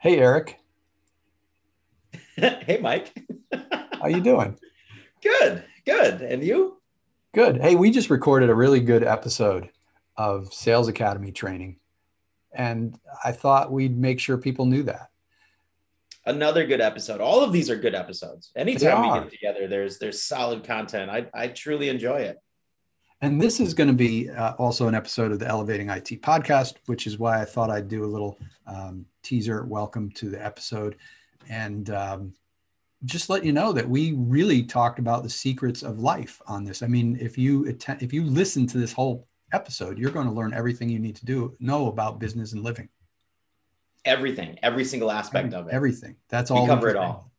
Hey, Eric. hey, Mike. How you doing? Good, good. And you? Good. Hey, we just recorded a really good episode of Sales Academy training, and I thought we'd make sure people knew that. Another good episode. All of these are good episodes. Anytime we get together, there's there's solid content. I I truly enjoy it. And this is going to be uh, also an episode of the Elevating IT podcast, which is why I thought I'd do a little um, teaser welcome to the episode and um, just let you know that we really talked about the secrets of life on this. I mean, if you attend, if you listen to this whole episode, you're going to learn everything you need to do know about business and living. Everything, every single aspect Every, of it. Everything. That's we all. Cover it all.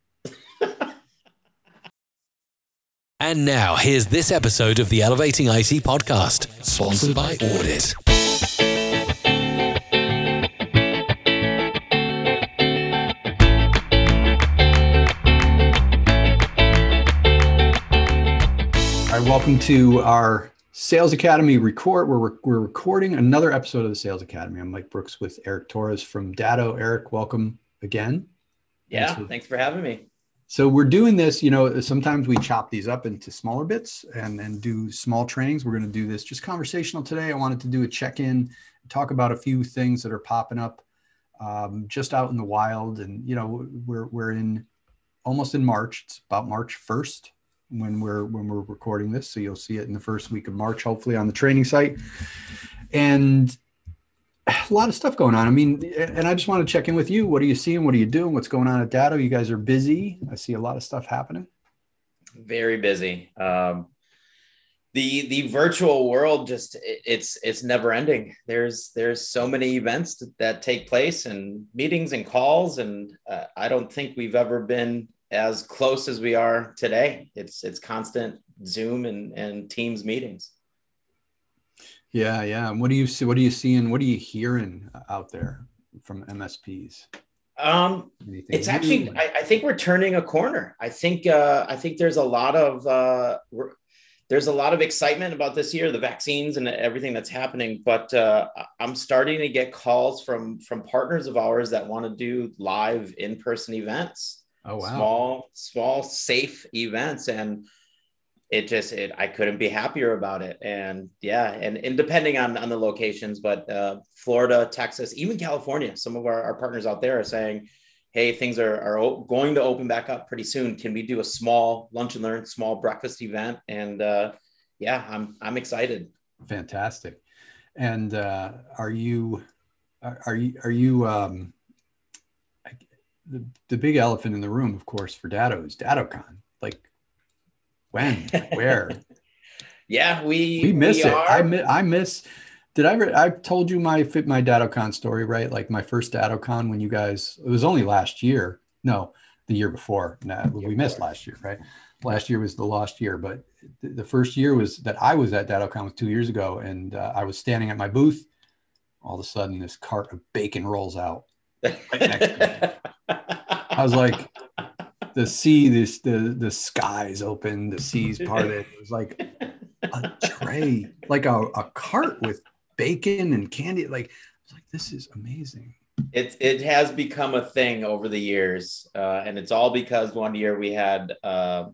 And now, here's this episode of the Elevating IT podcast, sponsored by Audit. All right, welcome to our Sales Academy record. We're, we're recording another episode of the Sales Academy. I'm Mike Brooks with Eric Torres from Datto. Eric, welcome again. Yeah, thanks for, thanks for having me. So we're doing this, you know, sometimes we chop these up into smaller bits and then do small trainings. We're going to do this just conversational today. I wanted to do a check-in, talk about a few things that are popping up um, just out in the wild. And, you know, we're, we're in almost in March. It's about March 1st when we're, when we're recording this. So you'll see it in the first week of March, hopefully on the training site. And a lot of stuff going on. I mean, and I just want to check in with you. What are you seeing? What are you doing? What's going on at Datto? You guys are busy. I see a lot of stuff happening. Very busy. Um, the the virtual world just it's it's never ending. There's there's so many events that take place and meetings and calls, and uh, I don't think we've ever been as close as we are today. It's it's constant Zoom and and Teams meetings. Yeah, yeah. And what do you see? What are you seeing? What are you hearing out there from MSPs? Um, Anything it's actually, I, I, think we're turning a corner. I think, uh, I think there's a lot of, uh, there's a lot of excitement about this year, the vaccines and everything that's happening. But uh, I'm starting to get calls from from partners of ours that want to do live in person events. Oh wow! Small, small, safe events, and it just it I couldn't be happier about it. And yeah, and, and depending on on the locations, but uh, Florida, Texas, even California, some of our, our partners out there are saying, hey, things are, are going to open back up pretty soon. Can we do a small lunch and learn, small breakfast event? And uh, yeah, I'm I'm excited. Fantastic. And uh, are you are you are you um, the, the big elephant in the room, of course, for Datto is DattoCon. Like when? Where? yeah, we we miss we it. Are... I miss. I miss. Did I ever? I told you my fit my DattoCon story, right? Like my first DattoCon when you guys. It was only last year. No, the year before. Nah, we before. missed last year, right? Last year was the lost year, but the first year was that I was at DattoCon was two years ago, and uh, I was standing at my booth. All of a sudden, this cart of bacon rolls out. Right I was like, the sea, this the the skies open, the seas parted. It was like a tray, like a, a cart with bacon and candy. Like I was like, this is amazing. It it has become a thing over the years, uh, and it's all because one year we had uh,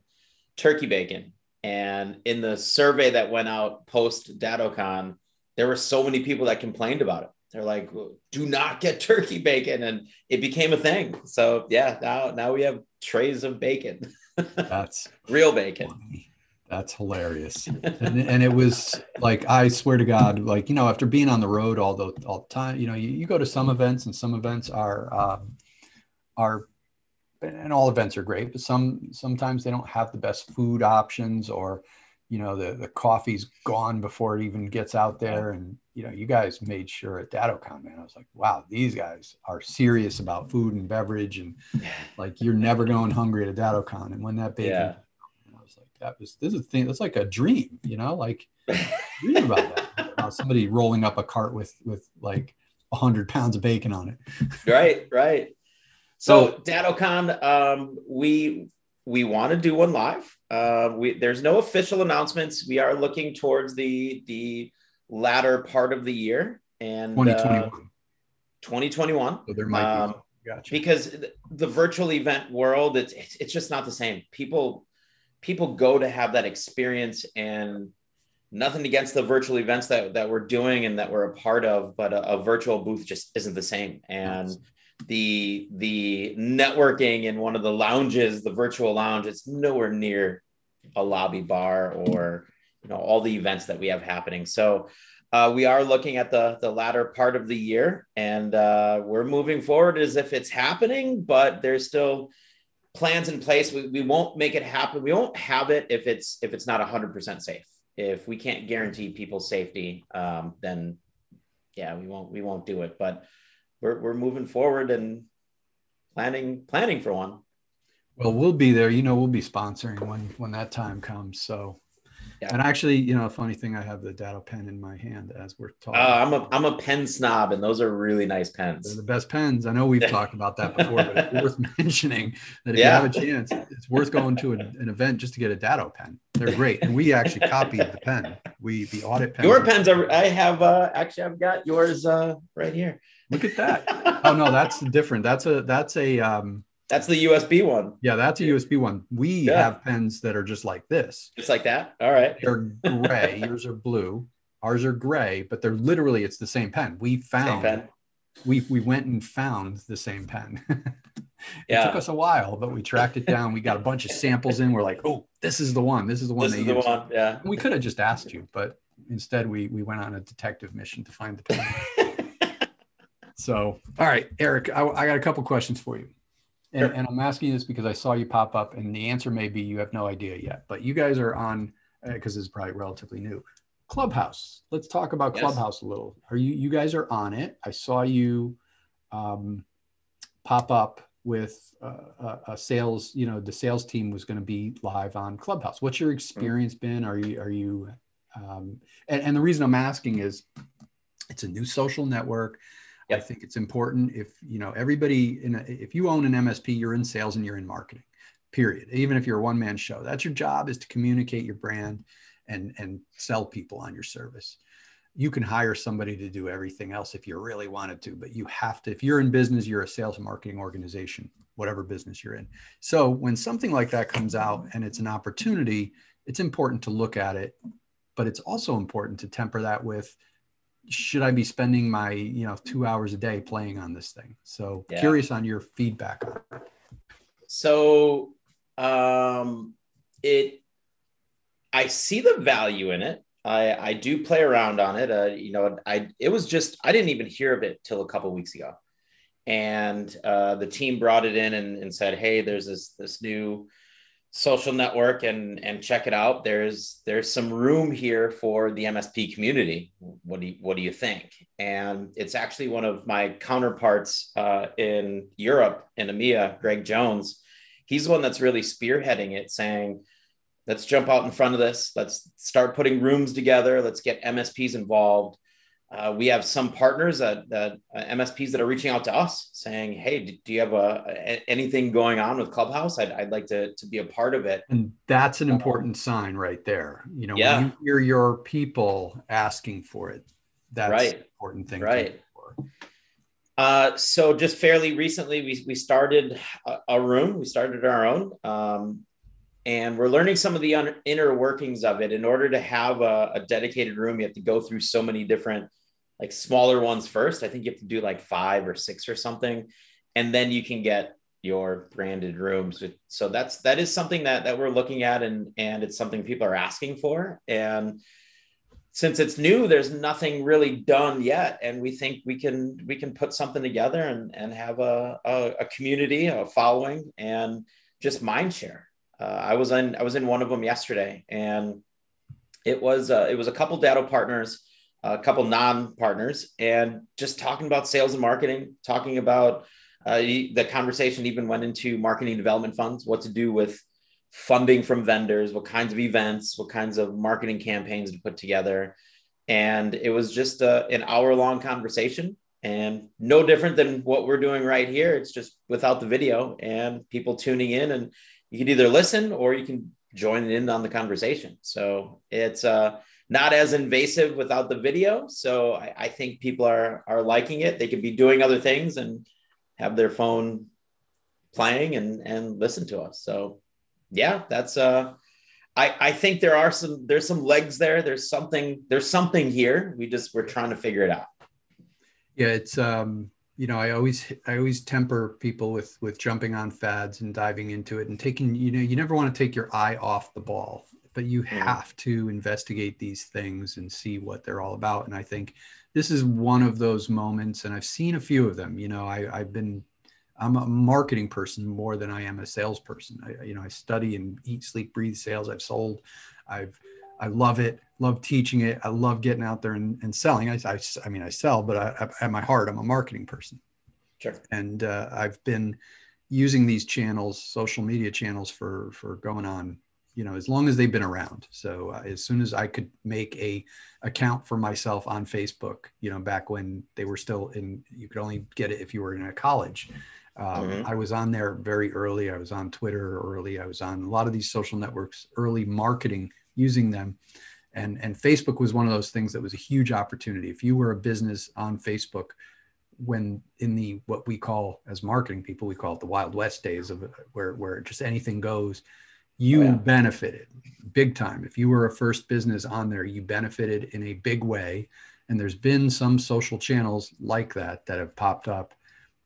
turkey bacon, and in the survey that went out post DattoCon, there were so many people that complained about it. They're like, do not get turkey bacon. And it became a thing. So yeah, now now we have trays of bacon. That's real bacon. Funny. That's hilarious. and, and, it was like, I swear to God, like, you know, after being on the road all the, all the time, you know, you, you go to some events and some events are, um, are, and all events are great, but some, sometimes they don't have the best food options or, you know, the, the coffee's gone before it even gets out there. And, you know, you guys made sure at DattoCon, man, I was like, wow, these guys are serious about food and beverage, and like you're never going hungry at a DattoCon. And when that baby, yeah. I was like, that was this is a thing. That's like a dream, you know, like dream about that. About somebody rolling up a cart with with like a hundred pounds of bacon on it. right, right. So, DattoCon, um, we we want to do one live. Uh, we there's no official announcements. We are looking towards the the latter part of the year and 2021. Uh, 2021. So there might um, Gotcha. because the, virtual event world it's, it's it's just not the same people people go to have that experience and nothing against the virtual events that that we're doing and that we're a part of but a, a virtual booth just isn't the same and. The the networking in one of the lounges the virtual lounge it's nowhere near a lobby bar or you know all the events that we have happening. So uh, we are looking at the the latter part of the year and uh, we're moving forward as if it's happening but there's still plans in place. We, we won't make it happen. We won't have it if it's if it's not 100% safe. If we can't guarantee people's safety um, then yeah we won't we won't do it. But we're, we're moving forward and planning planning for one Well, we'll be there. You know, we'll be sponsoring when when that time comes. So, Yeah. and actually, you know, a funny thing, I have the Datto pen in my hand as we're talking. uh, i'm a i'm a pen snob and those are really nice pens. They're the best pens. I know we've talked about that before, but it's worth mentioning that if Yeah. you have a chance, it's worth going to an, an event just to get a Datto pen. They're great, and we actually copied the pen. We the audit pen. your pens are i have uh actually i've got yours uh right here Look at that. Oh no, that's different. That's a that's a um that's the usb one yeah, that's a USB one. We Yeah. have pens that are just like this. just like that all right They're gray. Yours are blue. Ours are gray, but they're literally it's the same pen. We Same found pen. we we went and found the same pen. it Yeah. took us a while, but we tracked it down. We got a bunch of samples in. We're like, oh, this is the one. This is the one this they is the one yeah We could have just asked you, but instead we we went on a detective mission to find the pen. So, all right, Eric, I, I got a couple questions for you. And, Sure. and I'm asking this because I saw you pop up, and the answer may be you have no idea yet. But you guys are on, because this is probably relatively new. Clubhouse. Let's talk about Yes. Clubhouse a little. Are you you guys are on it? I saw you um, pop up with uh, a, a sales. You know, the sales team was going to be live on Clubhouse. What's your experience been? Are you are you? Um, and, and the reason I'm asking is, it's a new social network. I think it's important if you know everybody in a, if you own an MSP, you're in sales and you're in marketing. Period. Even if you're a one man show, that's your job is to communicate your brand and and sell people on your service. You can hire somebody to do everything else if you really wanted to, but you have to. If you're in business, you're a sales and marketing organization, whatever business you're in. So when something like that comes out and it's an opportunity, it's important to look at it, but it's also important to temper that with should I be spending my, you know, two hours a day playing on this thing? So Yeah. curious on your feedback on it. So um, it, I see the value in it. I, I do play around on it. Uh, you know, I it was just I didn't even hear of it till a couple weeks ago, and uh, the team brought it in and, and said, "Hey, there's this this new social network, and and check it out. There's there's some room here for the MSP community. What do you, what do you think?" And it's actually one of my counterparts uh, in Europe in EMEA, Greg Jones he's the one that's really spearheading it saying let's jump out in front of this let's start putting rooms together let's get msps involved uh, we have some partners that, that uh, msps that are reaching out to us saying hey do, do you have a, a- anything going on with clubhouse I'd, I'd like to, to be a part of it And that's an important sign right there. You know, Yeah. when you hear your people asking for it, that's Right. an important thing. Right. Uh, so just fairly recently, we, we started a, a room. We started our own, um, and we're learning some of the un- inner workings of it. In order to have a, a dedicated room, you have to go through so many different, like smaller ones first. I think you have to do like five or six or something, and then you can get your branded rooms. So that's that is something that that we're looking at, and and it's something people are asking for, and since it's new there's nothing really done yet and we think we can we can put something together and and have a a, a community a following and just mind share uh, i was in i was in one of them yesterday and it was uh, it was a couple Datto partners a couple non-partners and just talking about sales and marketing talking about uh, the conversation even went into marketing development funds what to do with funding from vendors, what kinds of events, what kinds of marketing campaigns to put together. And it was just a, an hour long conversation and no different than what we're doing right here. It's just without the video and people tuning in and you can either listen or you can join in on the conversation. So it's uh, not as invasive without the video. So I, I think people are, are liking it. They could be doing other things and have their phone playing and and listen to us. So yeah, that's uh I, I think there are some there's some legs there. There's something there's something here. We just we're trying to figure it out. Yeah, it's um you know i always i always temper people with with jumping on fads and diving into it and taking you know you never want to take your eye off the ball but you have to investigate these things and see what they're all about and i think this is one of those moments and i've seen a few of them you know I, i've been i'm a marketing person more than i am a salesperson. I you know i study and eat sleep breathe sales. I've sold i've i love it love teaching it. I love getting out there and, and selling. I, I, I, mean, I sell, but I, at my heart, I'm a marketing person. Sure. And uh, I've been using these channels, social media channels, for for going on, you know, as long as they've been around. So uh, as soon as I could make a account for myself on Facebook, you know, back when they were still in, you could only get it if you were in a college. Um, mm-hmm. I was on there very early. I was on Twitter early. I was on a lot of these social networks early, marketing using them. And and facebook was one of those things that was a huge opportunity. If you were a business on facebook when in the what we call as marketing people we call it the wild west days of where where just anything goes you oh, yeah. benefited big time. If you were a first business on there you benefited in a big way. And there's been some social channels like that that have popped up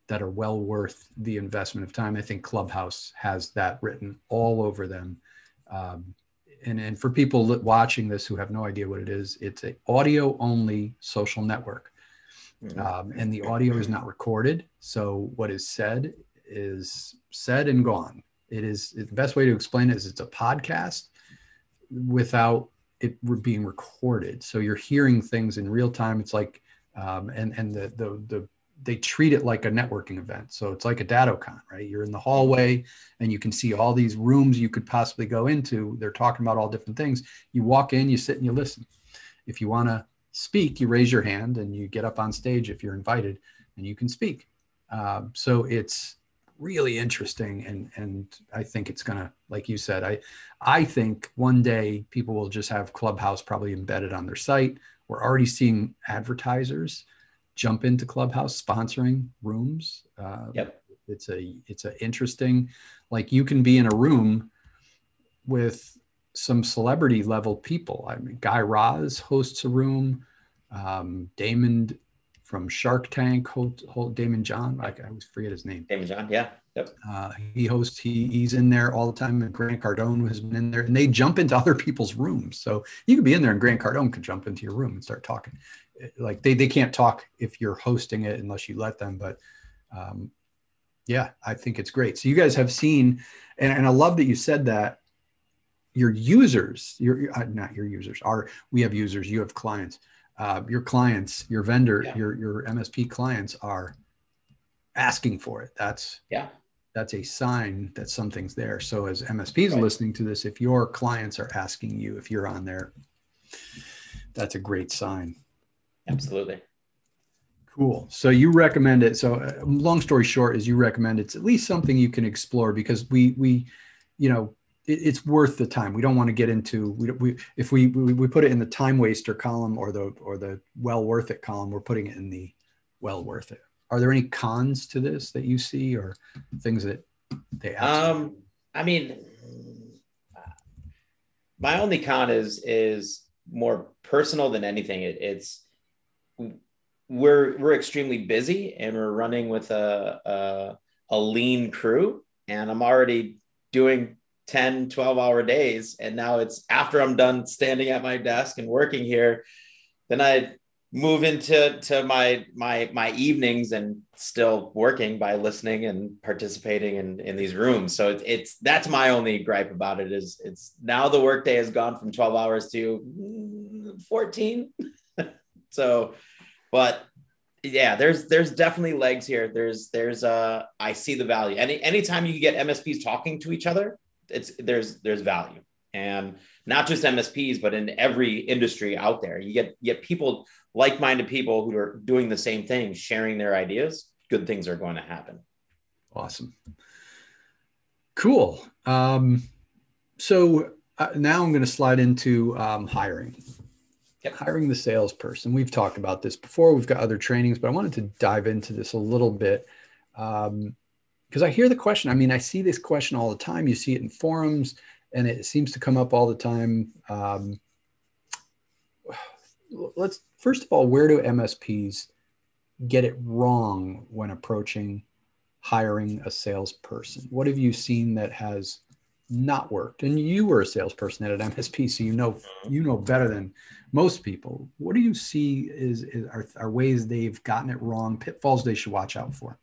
that are well worth the investment of time. I think clubhouse has that written all over them. Um, and, and for people watching this who have no idea what it is, it's an audio only social network. Mm-hmm. Um, and the audio is not recorded. So what is said is said and gone. It is the best way to explain it is it's a podcast without it being recorded. So you're hearing things in real time. It's like, um, and, and the, the, the they treat it like a networking event. So it's like a DattoCon, right? You're in the hallway and you can see all these rooms you could possibly go into. They're talking about all different things. You walk in, you sit and you listen. If you want to speak, you raise your hand and you get up on stage if you're invited and you can speak. Uh, so it's really interesting and and I think it's gonna like you said I I think one day people will just have Clubhouse probably embedded on their site. We're already seeing advertisers jump into Clubhouse sponsoring rooms. Uh, yep. It's a it's a interesting, like you can be in a room with some celebrity level people. I mean, Guy Raz hosts a room. Um, Daymond from Shark Tank, hold, hold Daymond John. I, I always forget his name. Daymond John, yeah. Yep. Uh, he hosts. He, he's in there all the time. And Grant Cardone has been in there, and they jump into other people's rooms. So you could be in there, and Grant Cardone could jump into your room and start talking like they, they can't talk if you're hosting it unless you let them but um, yeah i think it's great. So you guys have seen and, and i love that you said that your users your uh, not your users are we have users you have clients. Uh, your clients your vendor yeah. your your msp clients are asking for it. That's yeah. that's a sign that something's there. So as msps right. listening to this if your clients are asking you if you're on there that's a great sign Absolutely. Cool. So you recommend it. So uh, long story short is you recommend it's at least something you can explore because we we you know it, it's worth the time. We don't want to get into we, we if we, we we put it in the time waster column or the or the well worth it column, we're putting it in the well worth it. Are there any cons to this that you see or things that they um I mean my only con is is more personal than anything. It, it's we're we're extremely busy and we're running with a, a, a lean crew. And i'm already doing 10 12 hour days. And now it's after i'm done standing at my desk and working here then i move into to my my my evenings and still working by listening and participating in in these rooms. So it's, it's that's my only gripe about it is it's now the workday has gone from 12 hours to mm, 14 so but yeah, there's there's definitely legs here. There's there's uh I see the value. Any anytime you get MSPs talking to each other, it's there's there's value. And not just MSPs, but in every industry out there. You get you get people like-minded people who are doing the same thing, sharing their ideas, good things are going to happen. Awesome. Cool. Um, so uh, now I'm going to slide into um, hiring. Yep. Hiring the salesperson. We've talked about this before. We've got other trainings, but I wanted to dive into this a little bit. Um, because I hear the question. I mean, I see this question all the time. You see it in forums, and it seems to come up all the time. Um, let's first of all, where do MSPs get it wrong when approaching hiring a salesperson? What have you seen that has not worked? And you were a salesperson at an MSP, so you know mm-hmm. you know better than most people. What do you see is, is are, are ways they've gotten it wrong, pitfalls they should watch out for?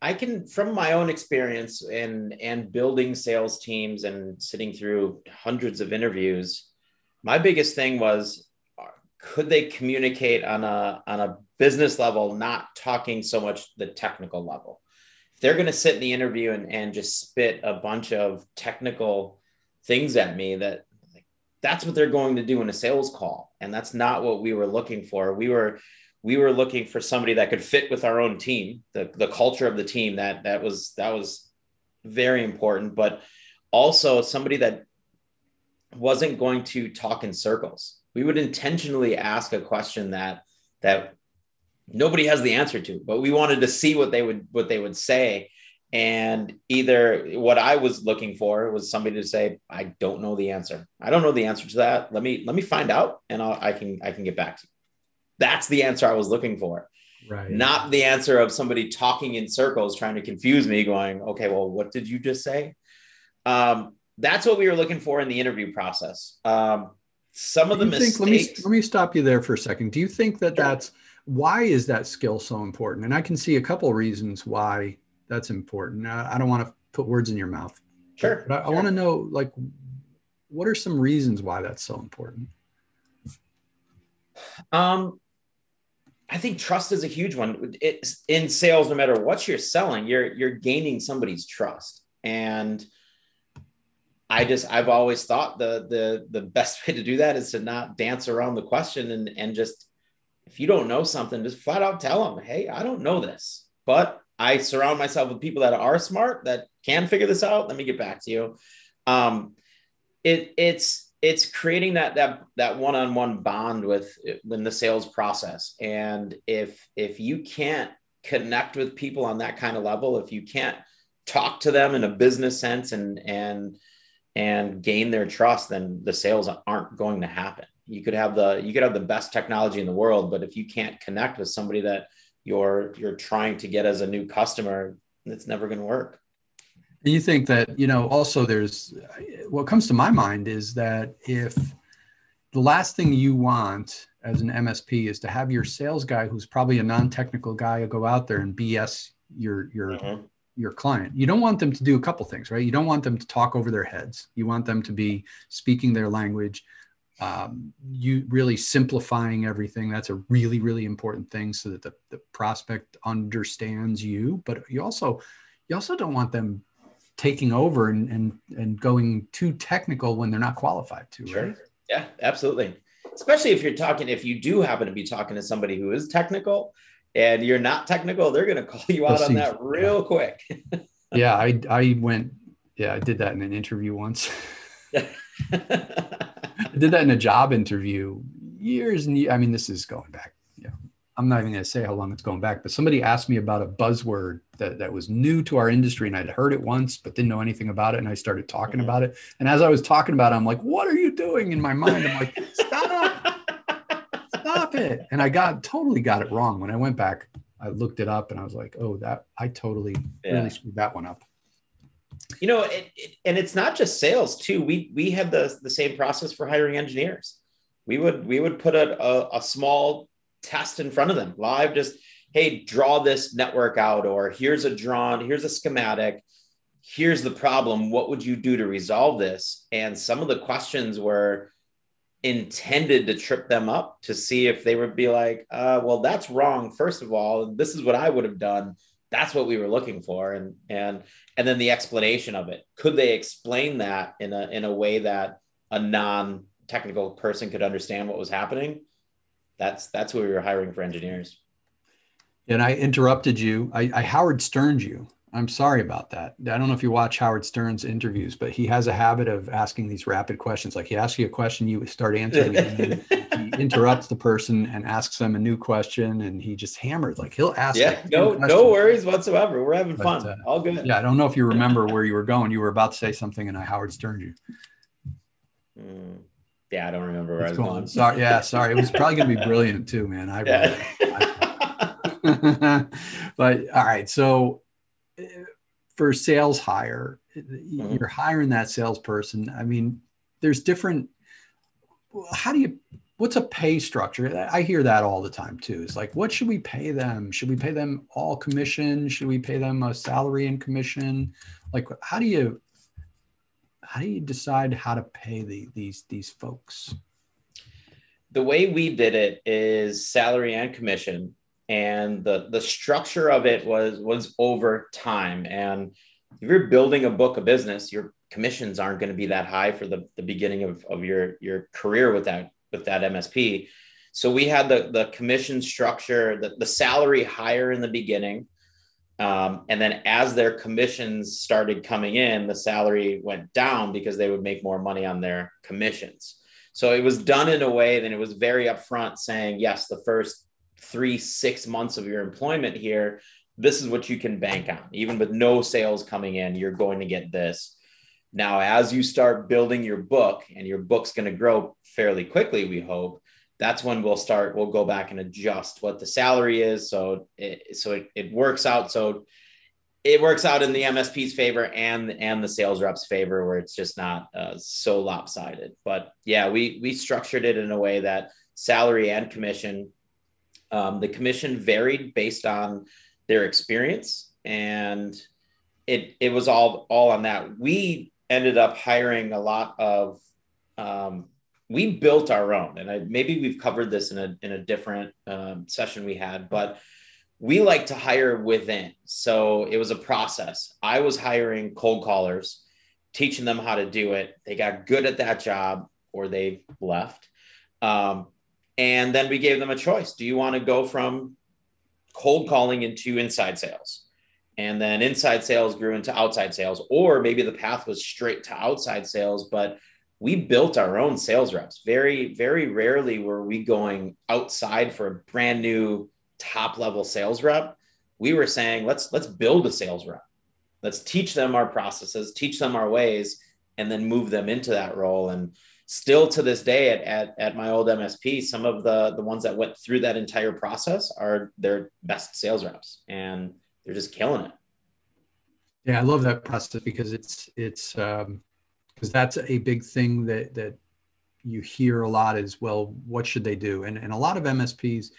I can, from my own experience and and building sales teams and sitting through hundreds of interviews, my biggest thing was, could they communicate on a on a business level, not talking so much the technical level? They're going to sit in the interview and and just spit a bunch of technical things at me, that that's what they're going to do in a sales call, and that's not what we were looking for. We were we were looking for somebody that could fit with our own team, the, the culture of the team. That that was that was very important, but also somebody that wasn't going to talk in circles. We would intentionally ask a question that that nobody has the answer to, but we wanted to see what they would what they would say. And either what I was looking for was somebody to say, "I don't know the answer. I don't know the answer to that. Let me let me find out, and I'll, I can I can get back to you." That's the answer I was looking for. Right. Not the answer of somebody talking in circles trying to confuse me, going, okay, well, what did you just say? Um, that's what we were looking for in the interview process. Um, some of the mistakes. Think, let, me, let me stop you there for a second. Do you think that that's why is that skill so important? And I can see a couple reasons why that's important. I, I don't want to put words in your mouth. Sure. But I, sure. I want to know, like, what are some reasons why that's so important? Um, I think trust is a huge one. It's in sales, no matter what you're selling, you're you're gaining somebody's trust. And I just I've always thought the the the best way to do that is to not dance around the question and and just if you don't know something, just flat out tell them, hey, I don't know this, but I surround myself with people that are smart that can figure this out. Let me get back to you. Um, it it's it's creating that that that one-on-one bond with in the sales process and if if you can't connect with people on that kind of level if you can't talk to them in a business sense and and and gain their trust then the sales aren't going to happen you could have the you could have the best technology in the world but if you can't connect with somebody that you're you're trying to get as a new customer it's never going to work And you think that, you know, also there's what comes to my mind is that if the last thing you want as an MSP is to have your sales guy who's probably a non-technical guy go out there and BS your your mm-hmm. your client. You don't want them to do a couple things, right? You don't want them to talk over their heads. You want them to be speaking their language. Um, you really simplifying everything. That's a really, really important thing so that the, the prospect understands you. But you also you also don't want them taking over and and and going too technical when they're not qualified to sure. right yeah absolutely especially if you're talking if you do happen to be talking to somebody who is technical and you're not technical they're going to call you out on that real quick yeah i i went yeah i did that in an interview once i did that in a job interview years and years, i mean this is going back Yeah. I'm not even going to say how long it's going back, but somebody asked me about a buzzword that, that was new to our industry and I'd heard it once, but didn't know anything about it. And I started talking mm-hmm. about it. And as I was talking about it, I'm like, what are you doing in my mind? I'm like, stop, stop it. And I got totally got it wrong. When I went back, I looked it up and I was like, oh, that I totally yeah. really screwed that one up. You know, it, it, and it's not just sales too. We, we had the, the same process for hiring engineers. We would, we would put a, a, a small test in front of them live just hey draw this network out or here's a drawn here's a schematic. Here's the problem. What would you do to resolve this? And some of the questions were intended to trip them up to see if they would be like uh, well that's wrong. First of all this is what i would have done that's what we were looking for and and and then the explanation of it could they explain that in a in a way that a non technical person could understand what was happening that's that's what we were hiring for engineers. And I interrupted you. I, I Howard Sterned you I'm sorry about that. I don't know if you watch Howard Stern's interviews, but he has a habit of asking these rapid questions. Like he asks you a question, you start answering it, he interrupts the person and asks them a new question, and he just hammers. Like he'll ask. Yeah, no, no worries whatsoever. We're having But, fun. uh, All good. Yeah, I don't know if you remember where you were going. You were about to say something, and I Howard Stern you. Mm. Yeah, I don't remember where I was going going. Sorry, yeah, sorry. It was probably gonna be brilliant too, man. I Yeah. but all right, so for sales hire, Mm-hmm. you're hiring that salesperson. I mean, there's different. How do you? What's a pay structure? I hear that all the time too. It's like, what should we pay them? Should we pay them all commission? Should we pay them a salary and commission? Like, how do you? How do you decide how to pay the, these these folks? the way we did it is salary and commission and the the structure of it was was over time. And if you're building a book of business your commissions aren't going to be that high for the, the beginning of, of your your career with that with that msp so we had the the commission structure the, the salary higher in the beginning um, and then as their commissions started coming in the salary went down because they would make more money on their commissions. So it was done in a way that it was very upfront saying, yes, the first three, six months of your employment here, this is what you can bank on. Even with no sales coming in, you're going to get this. Now, as you start building your book and your book's going to grow fairly quickly, we hope, that's when we'll start, we'll go back and adjust what the salary is. So it, so it, it works out. So it works out in the MSP's favor and and the sales rep's favor, where it's just not uh, so lopsided. But yeah, we we structured it in a way that salary and commission, um, the commission varied based on their experience, and it it was all all on that. We ended up hiring a lot of. Um, we built our own, and I, maybe we've covered this in a in a different um, session we had, but we like to hire within. So it was a process. I was hiring cold callers, teaching them how to do it. They got good at that job or they left. Um, and then we gave them a choice. Do you want to go from cold calling into inside sales? And then inside sales grew into outside sales, or maybe the path was straight to outside sales, but we built our own sales reps. Very, very rarely were we going outside for a brand new top level sales rep we were saying let's let's build a sales rep let's teach them our processes teach them our ways and then move them into that role and still to this day at, at, at my old msp some of the the ones that went through that entire process are their best sales reps and they're just killing it Yeah, I love that process because it's it's um because that's a big thing that that you hear a lot is well, what should they do? And and a lot of MSPs,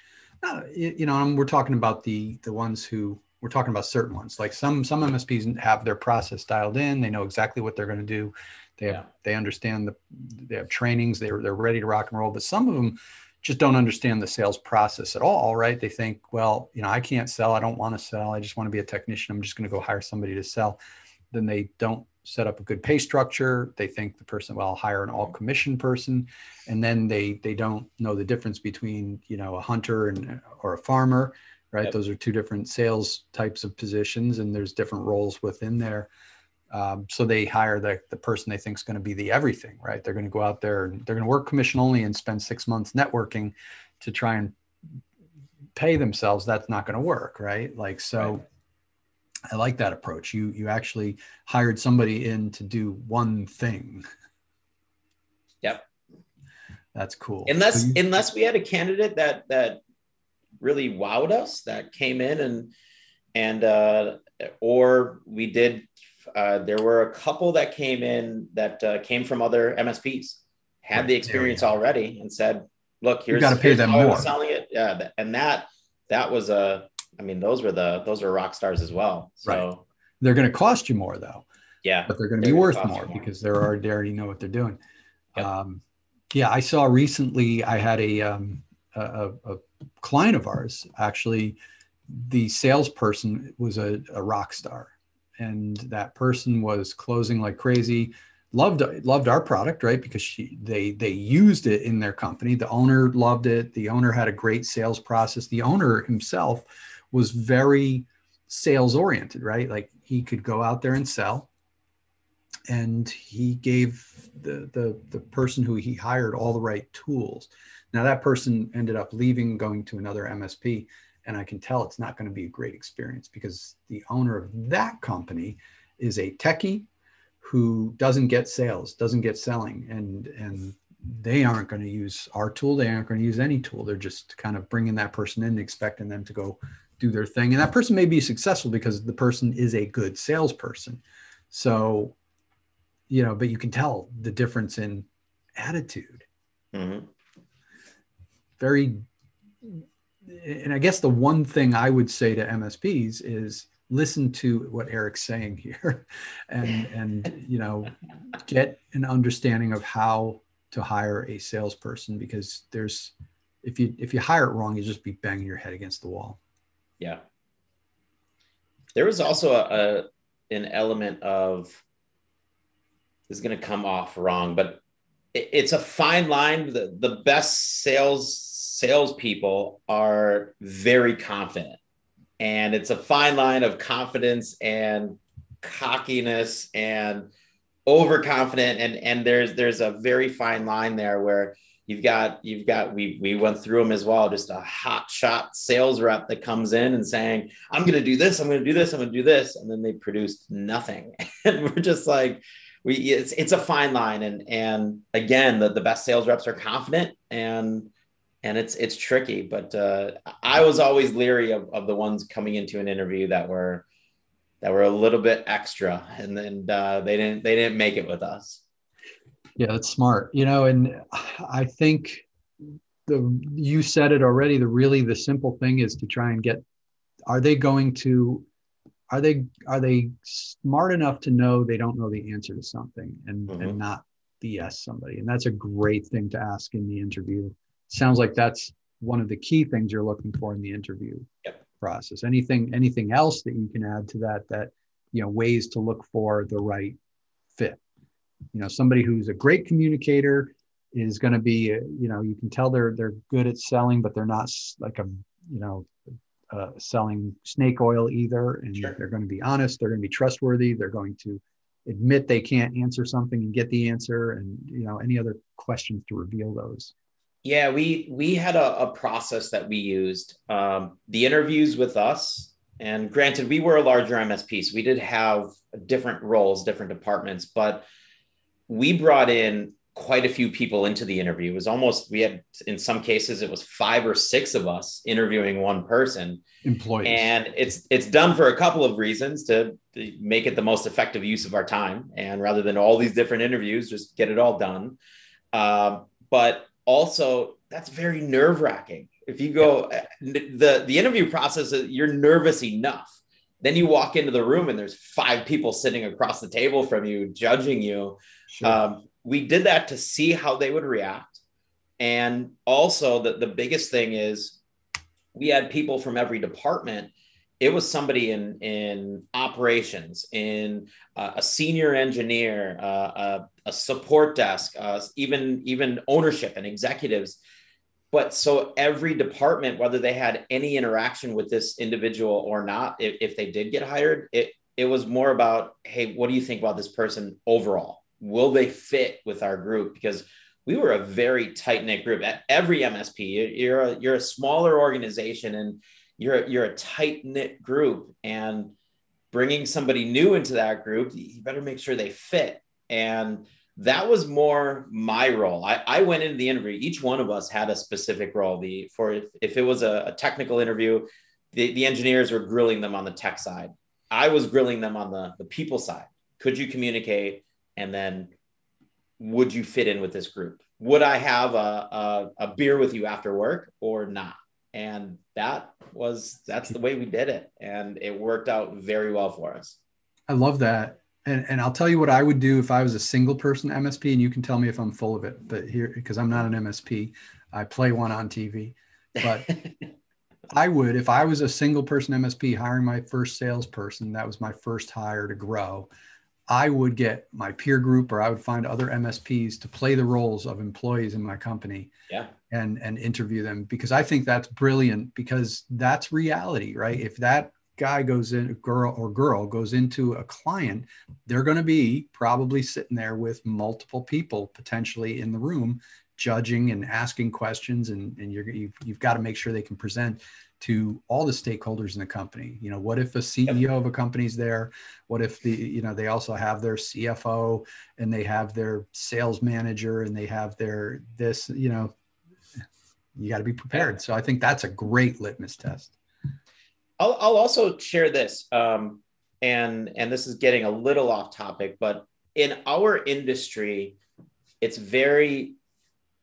uh, you, know, we're talking about the the ones who we're talking about certain ones. Like some some MSPs have their process dialed in. They know exactly what they're going to do. They have Yeah. they understand the they have trainings. They're they're ready to rock and roll. But some of them just don't understand the sales process at all. Right? They think, well, you know, I can't sell. I don't want to sell. I just want to be a technician. I'm just going to go hire somebody to sell. Then they don't set up a good pay structure. They think the person, well, I'll hire an mm-hmm. all commission person, and then they they don't know the difference between you know a hunter and or a farmer, right? Yep. Those are two different sales types of positions, and there's different roles within there. Um, so they hire the the person they think is going to be the everything, right? They're going to go out there and they're going to work commission only and spend six months networking to try and pay themselves. That's not going to work, right? Like so. Right. I like that approach. You you actually hired somebody in to do one thing. Yep. That's cool. unless So you- unless we had a candidate that that really wowed us that came in and and uh or we did uh there were a couple that came in that uh, came from other msps had Right, the experience already and said look here's, gotta pay here's them how I was more. selling it yeah and that that was a i mean those were the those were rock stars as well so Right. they're going to cost you more though, yeah but they're going to be worth more, more. because they're already they already know what they're doing. Yep. Um, yeah, I saw recently. I had a, um, a a a client of ours actually. The salesperson was a, a rock star, and that person was closing like crazy. Loved loved our product, right? Because she they they used it in their company. The owner loved it. The owner had a great sales process. The owner himself was very sales oriented, right? Like he could go out there and sell. And he gave the, the, the person who he hired all the right tools. Now that person ended up leaving, going to another MSP. And I can tell it's not going to be a great experience because the owner of that company is a techie who doesn't get sales, doesn't get selling, and and they aren't going to use our tool. They aren't going to use any tool. They're just kind of bringing that person in, expecting them to go do their thing. And that person may be successful because the person is a good salesperson. So, you know, but you can tell the difference in attitude. Mm-hmm. Very, and I guess the one thing I would say to MSPs is listen to what Eric's saying here and, and, you know, get an understanding of how to hire a salesperson because there's, if you, if you hire it wrong, you just be banging your head against the wall. Yeah. There was also a, a an element of this is going to come off wrong, but it, it's a fine line. The, the best sales salespeople are very confident, and it's a fine line of confidence and cockiness and overconfident. And and there's there's a very fine line there where you've got you've got we we went through them as well just a hot shot sales rep that comes in and saying i'm going to do this i'm going to do this i'm going to do this. And then they produced nothing. And we're just like we it's it's a fine line. And and again the, the best sales reps are confident and and it's it's tricky but uh, i was always leery of, of the ones coming into an interview that were that were a little bit extra and then uh, they didn't they didn't make it with us yeah, that's smart. You know, and I think the you said it already. The really the simple thing is to try and get. Are they going to? Are they are they smart enough to know they don't know the answer to something and mm-hmm. and not BS somebody? And that's a great thing to ask in the interview. Sounds like that's one of the key things you're looking for in the interview yep. process. Anything anything else that you can add to that that you know ways to look for the right fit you know somebody who's a great communicator is going to be you know you can tell they're they're good at selling but they're not like a you know uh, selling snake oil either and sure. they're going to be honest they're going to be trustworthy they're going to admit they can't answer something and get the answer and you know any other questions to reveal those yeah we we had a, a process that we used um, the interviews with us and granted we were a larger msp so we did have different roles different departments but we brought in quite a few people into the interview. It was almost we had in some cases it was five or six of us interviewing one person. Employees. And it's it's done for a couple of reasons to, to make it the most effective use of our time. And rather than all these different interviews, just get it all done. Uh, but also that's very nerve wracking. If you go the the interview process, you're nervous enough. Then you walk into the room and there's five people sitting across the table from you judging you Sure. Um, we did that to see how they would react. And also, the, the biggest thing is we had people from every department. It was somebody in, in operations, in uh, a senior engineer, uh, a, a, support desk, uh, even, even ownership and executives. But so every department, whether they had any interaction with this individual or not, if, if they did get hired, it, it was more about, hey, what do you think about this person overall? will they fit with our group? Because we were a very tight knit group. At every MSP, you're a, you're a smaller organization and you're you're a tight knit group. And bringing somebody new into that group, you better make sure they fit. And that was more my role. I, I went into the interview. Each one of us had a specific role. The for if, if it was a, a technical interview, the, the engineers were grilling them on the tech side. I was grilling them on the, the people side. Could you communicate? and then would you fit in with this group would i have a, a, a, beer with you after work or not and that was that's the way we did it. And it worked out very well for us. I love that. And, and i'll tell you what i would do if i was a single person msp and you can tell me if i'm full of it but here because i'm not an msp i play one on tv but i would if i was a single person msp hiring my first salesperson that was my first hire to grow I would get my peer group or I would find other MSPs to play the roles of employees in my company. Yeah. And, and interview them because I think that's brilliant because that's reality, right? If that guy goes in, a girl or girl goes into a client, they're going to be probably sitting there with multiple people potentially in the room, judging and asking questions, and, and you're, you've, you've got to make sure they can present to all the stakeholders in the company. You know, what if a CEO of a company's there? What if the, you know, they also have their CFO and they have their sales manager and they have their this, you know, you got to be prepared. So I think that's a great litmus test. I'll, I'll also share this, um, and and this is getting a little off topic, but in our industry, it's very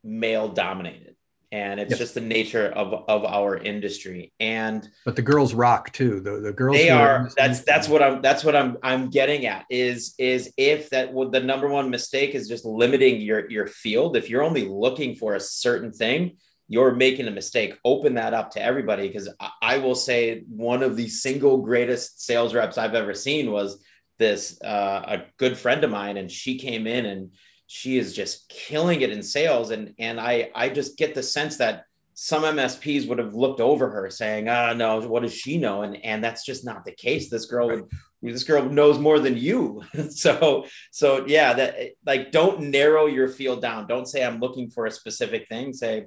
male dominated, and it's just the nature of of our industry. And but the girls rock too. The the girls they are. That's that's what I'm that's what I'm I'm getting at. Is is if that would the number one mistake is just limiting your your field. If you're only looking for a certain thing, you're making a mistake. Open that up to everybody because I, will say one of the single greatest sales reps I've ever seen was this uh, a good friend of mine, and she came in and she is just killing it in sales, and and I I just get the sense that some MSPs would have looked over her saying, ah, no, what does she know? And, and that's just not the case. This girl would, this girl knows more than you. so, so yeah, that like, don't narrow your field down. Don't say I'm looking for a specific thing. Say,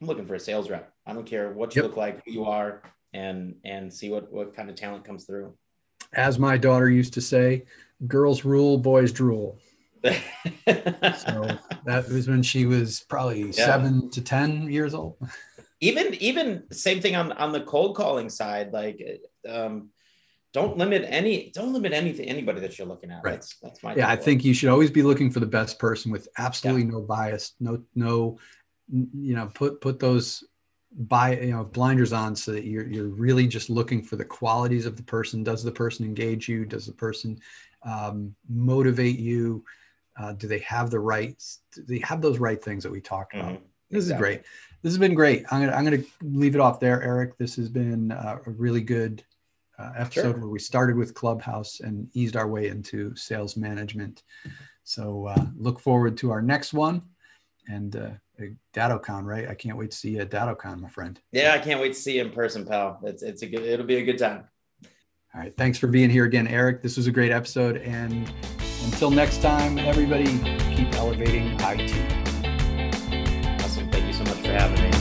I'm looking for a sales rep. I don't care what you yep. look like, who you are, and and see what what kind of talent comes through. As my daughter used to say, girls rule, boys drool. so that was when she was probably yeah. seven to ten years old. even even same thing on on the cold calling side, like um, don't limit any don't limit anything anybody that you're looking at. Right. That's that's my yeah. I think you should always be looking for the best person with absolutely yeah. no bias, no no you know put put those by you know blinders on so that you're you're really just looking for the qualities of the person. Does the person engage you? Does the person um, motivate you? Uh, do they have the rights do they have those right things that we talked about? Mm-hmm. this exactly. is great. This has been great. I'm gonna i'm gonna leave it off there eric. This has been uh, a really good uh, episode sure. where we started with clubhouse and eased our way into sales management. So uh, look forward to our next one and uh, right? I can't wait to see you at DattoCon, my friend. Yeah, I can't wait to see you in person, pal. It's it's a good. It'll be a good time. All right, thanks for being here again, Eric. This was a great episode, and until next time, everybody, keep elevating IT. Awesome. Thank you so much for having me.